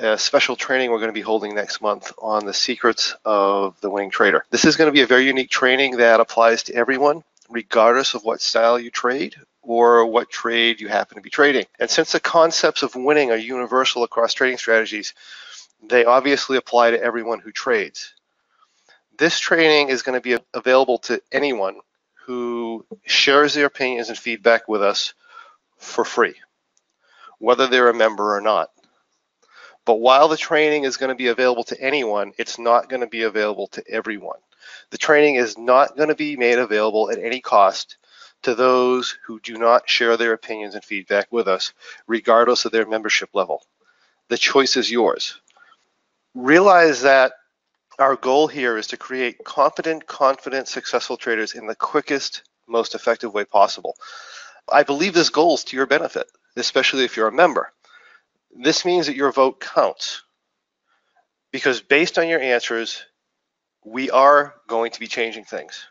a special training we're going to be holding next month on the secrets of the winning trader. This is going to be a very unique training that applies to everyone, regardless of what style you trade or what trade you happen to be trading. And since the concepts of winning are universal across trading strategies, they obviously apply to everyone who trades. This training is going to be available to anyone who shares their opinions and feedback with us for free, whether they're a member or not. But while the training is going to be available to anyone, it's not going to be available to everyone. The training is not going to be made available at any cost to those who do not share their opinions and feedback with us, regardless of their membership level. The choice is yours. Realize that our goal here is to create competent, confident, successful traders in the quickest, most effective way possible. I believe this goal is to your benefit, especially if you're a member. This means that your vote counts because based on your answers, we are going to be changing things.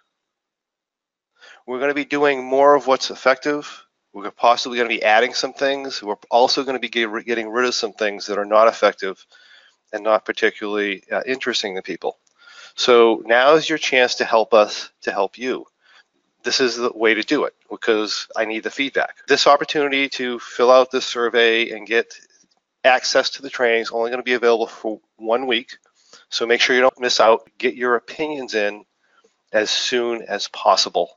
We're going to be doing more of what's effective. We're possibly going to be adding some things. We're also going to be getting rid of some things that are not effective and not particularly uh, interesting to people. So now is your chance to help us to help you. This is the way to do it because I need the feedback. This opportunity to fill out this survey and get access to the training is only going to be available for one week. So make sure you don't miss out. Get your opinions in as soon as possible.